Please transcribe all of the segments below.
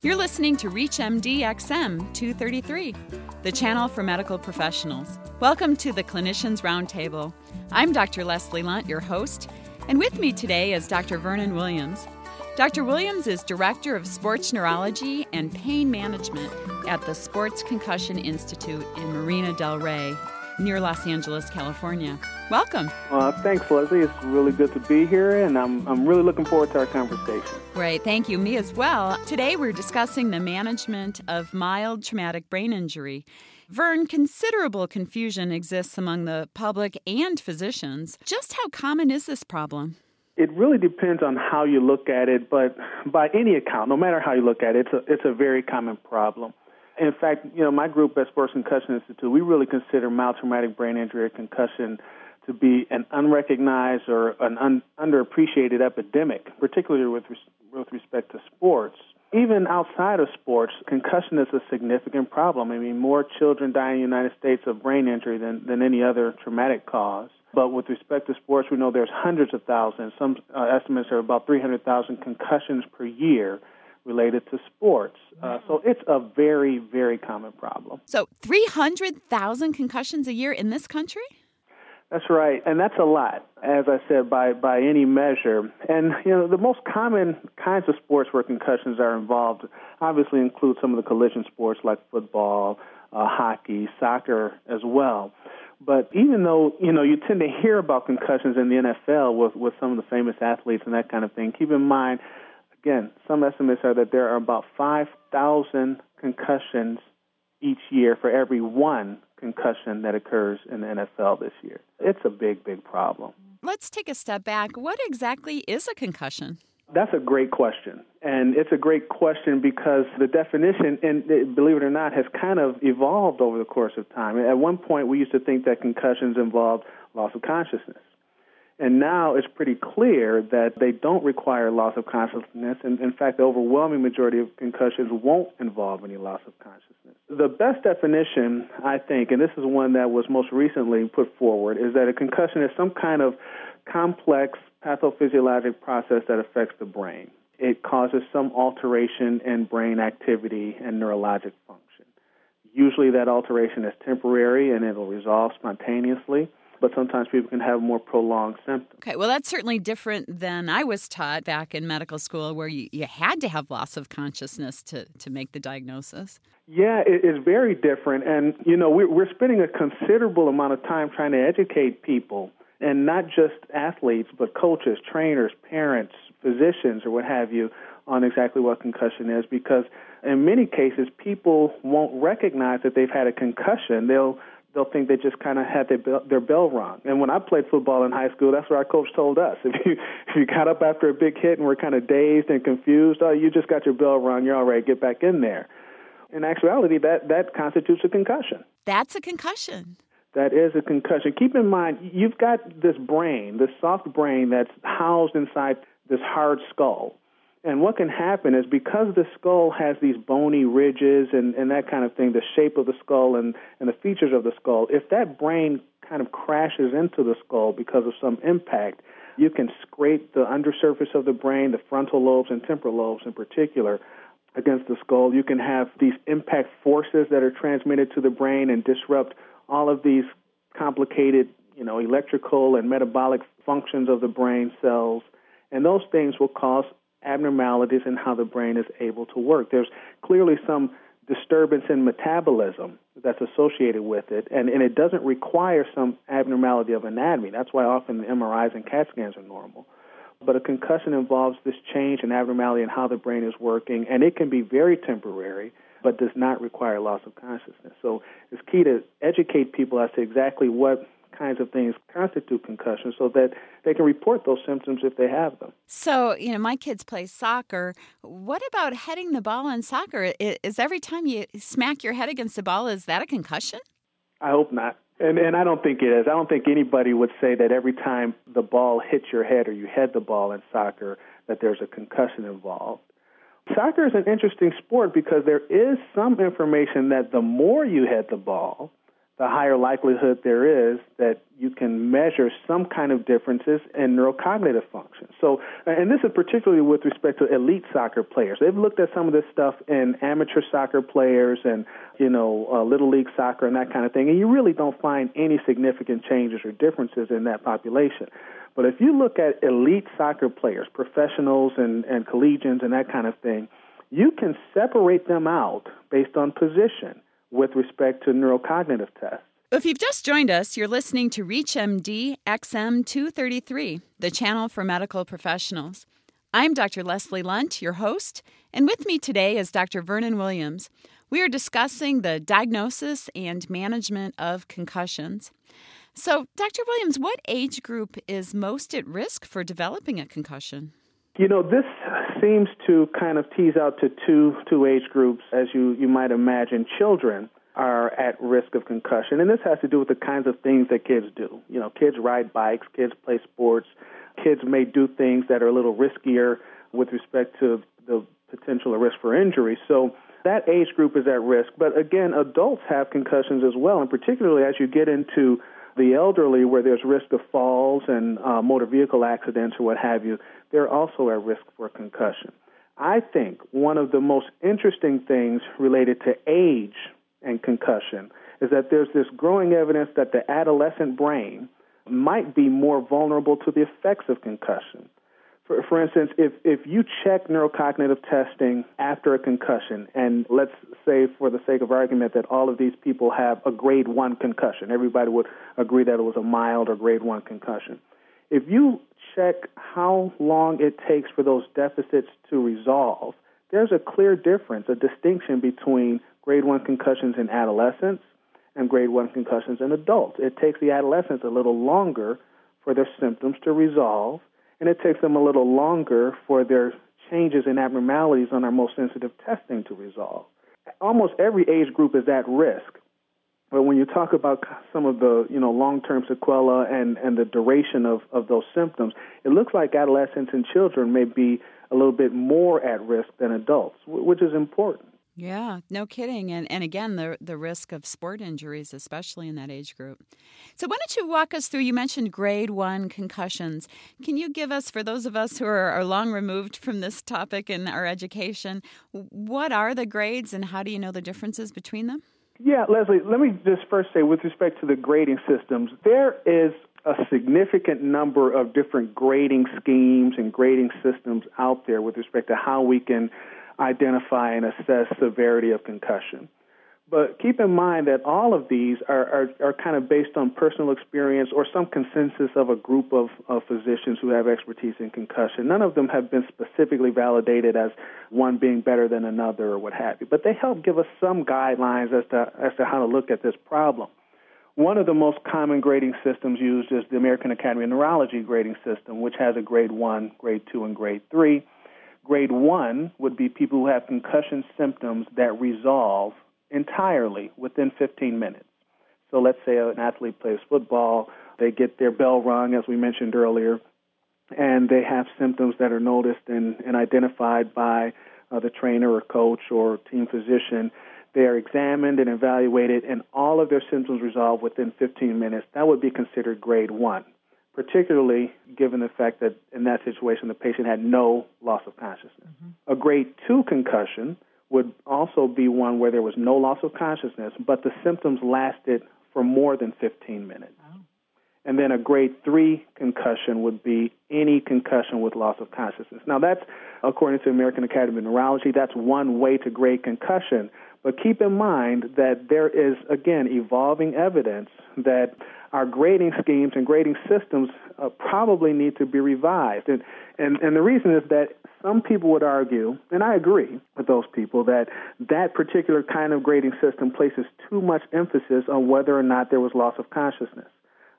You're listening to ReachMD XM 233, the channel for medical professionals. Welcome to the Clinicians Roundtable. I'm Dr. Leslie Lundt, your host, and with me today is Dr. Vernon Williams. Dr. Williams is Director of Sports Neurology and Pain Management at the Sports Concussion Institute in Marina del Rey, near Los Angeles, California. Welcome. Uh, thanks, Leslie. It's really good to be here, and I'm, I'm really looking forward to our conversation. Great. Thank you. Me as well. Today, we're discussing the management of mild traumatic brain injury. Vern, considerable confusion exists among the public and physicians. Just how common is this problem? It really depends on how you look at it, but by any account, no matter how you look at it, it's a, it's a very common problem in fact, you know, my group at Sports Concussion Institute, we really consider mild traumatic brain injury or concussion to be an unrecognized or an un- underappreciated epidemic, particularly with res- with respect to sports. Even outside of sports, concussion is a significant problem. I mean, more children die in the United States of brain injury than, than any other traumatic cause. But with respect to sports, we know there's hundreds of thousands. Some uh, estimates are about 300,000 concussions per year related to sports. Uh, so it's a very, very common problem. So 300,000 concussions a year in this country? That's right, and that's a lot, as I said, by by any measure. And you know, the most common kinds of sports where concussions are involved obviously include some of the collision sports like football, uh, hockey, soccer as well. But even though you know you tend to hear about concussions in the NFL with with some of the famous athletes and that kind of thing, keep in mind Again, some estimates are that there are about 5,000 concussions each year for every one concussion that occurs in the NFL this year. It's a big, big problem. Let's take a step back. What exactly is a concussion? That's a great question. And it's a great question because the definition, and believe it or not, has kind of evolved over the course of time. At one point, we used to think that concussions involved loss of consciousness. And now it's pretty clear that they don't require loss of consciousness. And in fact, the overwhelming majority of concussions won't involve any loss of consciousness. The best definition, I think, and this is one that was most recently put forward, is that a concussion is some kind of complex pathophysiologic process that affects the brain. It causes some alteration in brain activity and neurologic function. Usually, that alteration is temporary and it'll resolve spontaneously but sometimes people can have more prolonged symptoms. Okay, well, that's certainly different than I was taught back in medical school, where you, you had to have loss of consciousness to, to make the diagnosis. Yeah, it, it's very different. And, you know, we're, we're spending a considerable amount of time trying to educate people, and not just athletes, but coaches, trainers, parents, physicians, or what have you, on exactly what concussion is because in many cases people won't recognize that they've had a concussion. They'll they'll think they just kind of had their bell, their bell rung. And when I played football in high school, that's what our coach told us. If you if you got up after a big hit and were kind of dazed and confused, oh, you just got your bell rung. You're all right. Get back in there. In actuality, that that constitutes a concussion. That's a concussion. That is a concussion. Keep in mind, you've got this brain, this soft brain that's housed inside this hard skull. And what can happen is because the skull has these bony ridges and, and that kind of thing, the shape of the skull and, and the features of the skull, if that brain kind of crashes into the skull because of some impact, you can scrape the undersurface of the brain, the frontal lobes and temporal lobes in particular, against the skull. You can have these impact forces that are transmitted to the brain and disrupt all of these complicated, you know, electrical and metabolic functions of the brain cells. And those things will cause abnormalities in how the brain is able to work. There's clearly some disturbance in metabolism that's associated with it, and, and it doesn't require some abnormality of anatomy. That's why often the MRIs and CAT scans are normal. But a concussion involves this change in abnormality in how the brain is working, and it can be very temporary, but does not require loss of consciousness. So it's key to educate people as to exactly what kinds of things constitute concussion so that they can report those symptoms if they have them. So, you know, my kids play soccer. What about heading the ball in soccer? Is every time you smack your head against the ball, is that a concussion? I hope not. And and I don't think it is. I don't think anybody would say that every time the ball hits your head or you head the ball in soccer that there's a concussion involved. Soccer is an interesting sport because there is some information that the more you head the ball, the higher likelihood there is that you can measure some kind of differences in neurocognitive function. So, and this is particularly with respect to elite soccer players. They've looked at some of this stuff in amateur soccer players and, you know, uh, little league soccer and that kind of thing, and you really don't find any significant changes or differences in that population. But if you look at elite soccer players, professionals and, and collegians and that kind of thing, you can separate them out based on position with respect to neurocognitive tests. If you've just joined us, you're listening to ReachMD XM 233, the channel for medical professionals. I'm Dr. Leslie Lundt, your host, and with me today is Dr. Vernon Williams. We are discussing the diagnosis and management of concussions. So, Dr. Williams, what age group is most at risk for developing a concussion? You know, this seems to kind of tease out to two two age groups, as you you might imagine. Children are at risk of concussion, and this has to do with the kinds of things that kids do. You know, kids ride bikes, kids play sports, kids may do things that are a little riskier with respect to the potential risk for injury. So that age group is at risk. But again, adults have concussions as well, and particularly as you get into the elderly, where there's risk of falls and uh, motor vehicle accidents or what have you, they're also at risk for concussion. I think one of the most interesting things related to age and concussion is that there's this growing evidence that the adolescent brain might be more vulnerable to the effects of concussion. For, for instance, if, if you check neurocognitive testing after a concussion, and let's say, for the sake of argument, that all of these people have a grade one concussion, everybody would agree that it was a mild or grade one concussion. If you check how long it takes for those deficits to resolve, there's a clear difference, a distinction between grade one concussions in adolescents and grade one concussions in adults. It takes the adolescents a little longer for their symptoms to resolve and it takes them a little longer for their changes and abnormalities on our most sensitive testing to resolve. Almost every age group is at risk. But when you talk about some of the you know long-term sequelae and, and the duration of, of those symptoms, it looks like adolescents and children may be a little bit more at risk than adults, which is important. Yeah, no kidding. And and again, the the risk of sport injuries, especially in that age group. So why don't you walk us through? You mentioned grade one concussions. Can you give us, for those of us who are, are long removed from this topic in our education, what are the grades and how do you know the differences between them? Yeah, Leslie, let me just first say with respect to the grading systems, there is a significant number of different grading schemes and grading systems out there with respect to how we can identify and assess severity of concussion. But keep in mind that all of these are, are, are, kind of based on personal experience or some consensus of a group of, of physicians who have expertise in concussion. None of them have been specifically validated as one being better than another or what have you. But they help give us some guidelines as to, as to how to look at this problem. One of the most common grading systems used is the American Academy of Neurology grading system, which has a grade 1, grade 2, and grade 3 Grade one would be people who have concussion symptoms that resolve entirely within 15 minutes. So let's say an athlete plays football, they get their bell rung, as we mentioned earlier, and they have symptoms that are noticed and, and identified by uh, the trainer or coach or team physician. They are examined and evaluated, and all of their symptoms resolve within 15 minutes. That would be considered grade one particularly given the fact that in that situation the patient had no loss of consciousness. Mm-hmm. A grade 2 concussion would also be one where there was no loss of consciousness, but the symptoms lasted for more than 15 minutes. Oh. And then a grade 3 concussion would be any concussion with loss of consciousness. Now, that's, according to the American Academy of Neurology, that's one way to grade concussion. But keep in mind that there is, again, evolving evidence that our grading schemes and grading systems uh, probably need to be revised. And, and, and the reason is that some people would argue, and I agree with those people, that that particular kind of grading system places too much emphasis on whether or not there was loss of consciousness.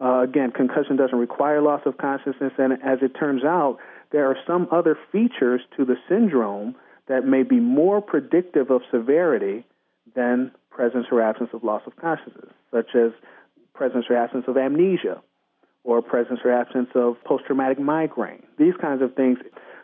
Uh, again, concussion doesn't require loss of consciousness, and as it turns out, there are some other features to the syndrome that may be more predictive of severity than presence or absence of loss of consciousness, such as presence or absence of amnesia or presence or absence of post traumatic migraine. These kinds of things,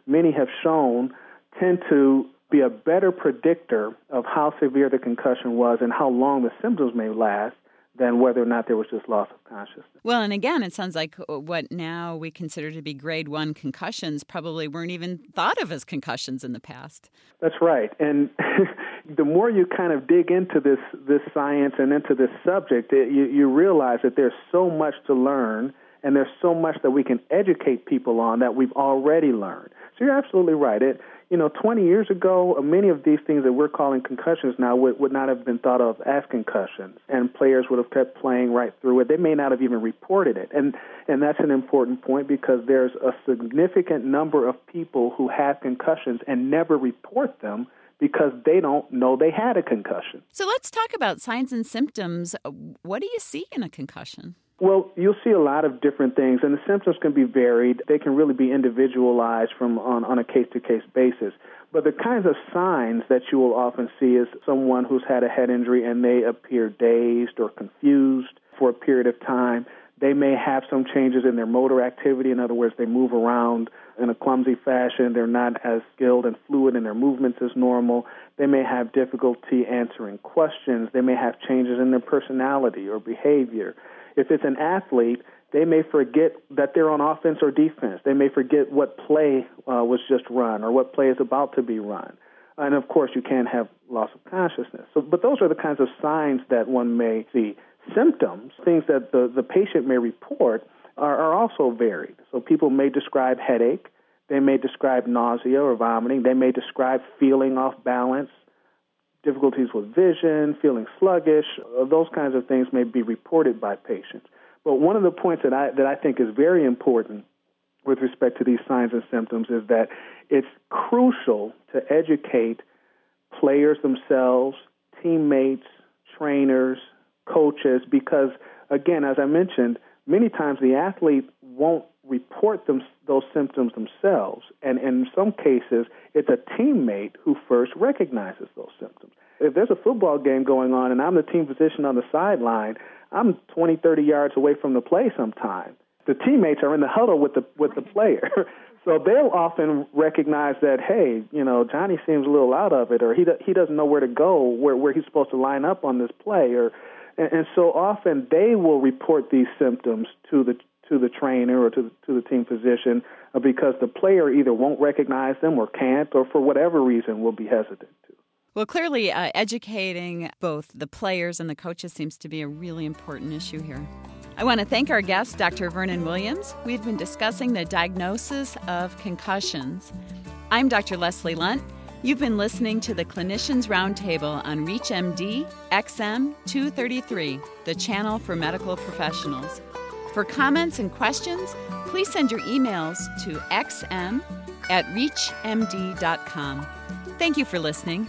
many have shown, tend to be a better predictor of how severe the concussion was and how long the symptoms may last than whether or not there was just loss of consciousness. Well, and again, it sounds like what now we consider to be grade one concussions probably weren't even thought of as concussions in the past. That's right. And the more you kind of dig into this, this science and into this subject, it, you, you realize that there's so much to learn and there's so much that we can educate people on that we've already learned. You're absolutely right. It, you know, 20 years ago, many of these things that we're calling concussions now would, would not have been thought of as concussions, and players would have kept playing right through it. They may not have even reported it, and and that's an important point because there's a significant number of people who have concussions and never report them because they don't know they had a concussion. So let's talk about signs and symptoms. What do you see in a concussion? Well, you'll see a lot of different things, and the symptoms can be varied. They can really be individualized from on, on a case to case basis. But the kinds of signs that you will often see is someone who's had a head injury and they appear dazed or confused for a period of time. They may have some changes in their motor activity. In other words, they move around in a clumsy fashion. They're not as skilled and fluid in their movements as normal. They may have difficulty answering questions. They may have changes in their personality or behavior. If it's an athlete, they may forget that they're on offense or defense. They may forget what play uh, was just run or what play is about to be run. And of course, you can have loss of consciousness. So, but those are the kinds of signs that one may see. Symptoms, things that the, the patient may report, are, are also varied. So people may describe headache, they may describe nausea or vomiting, they may describe feeling off balance, difficulties with vision, feeling sluggish, uh, those kinds of things may be reported by patients. But one of the points that I, that I think is very important with respect to these signs and symptoms is that it's crucial to educate players themselves, teammates, trainers, coaches, because, again, as I mentioned, many times the athlete won't report them, those symptoms themselves. And in some cases, it's a teammate who first recognizes those symptoms. If there's a football game going on and I'm the team physician on the sideline, I'm 20, 30 yards away from the play sometime. The teammates are in the huddle with the with the player. so they'll often recognize that, hey, you know, Johnny seems a little out of it, or he do, he doesn't know where to go, where where he's supposed to line up on this play, or and, and so often they will report these symptoms to the to the trainer or to the, to the team physician uh, because the player either won't recognize them or can't, or for whatever reason will be hesitant to. Well, clearly, uh, educating both the players and the coaches seems to be a really important issue here. I want to thank our guest, Dr. Vernon Williams. We've been discussing the diagnosis of concussions. I'm Dr. Leslie Lundt. You've been listening to the Clinicians Roundtable on ReachMD XM 233, the channel for medical professionals. For comments and questions, please send your emails to xm at reachmd.com. Thank you for listening.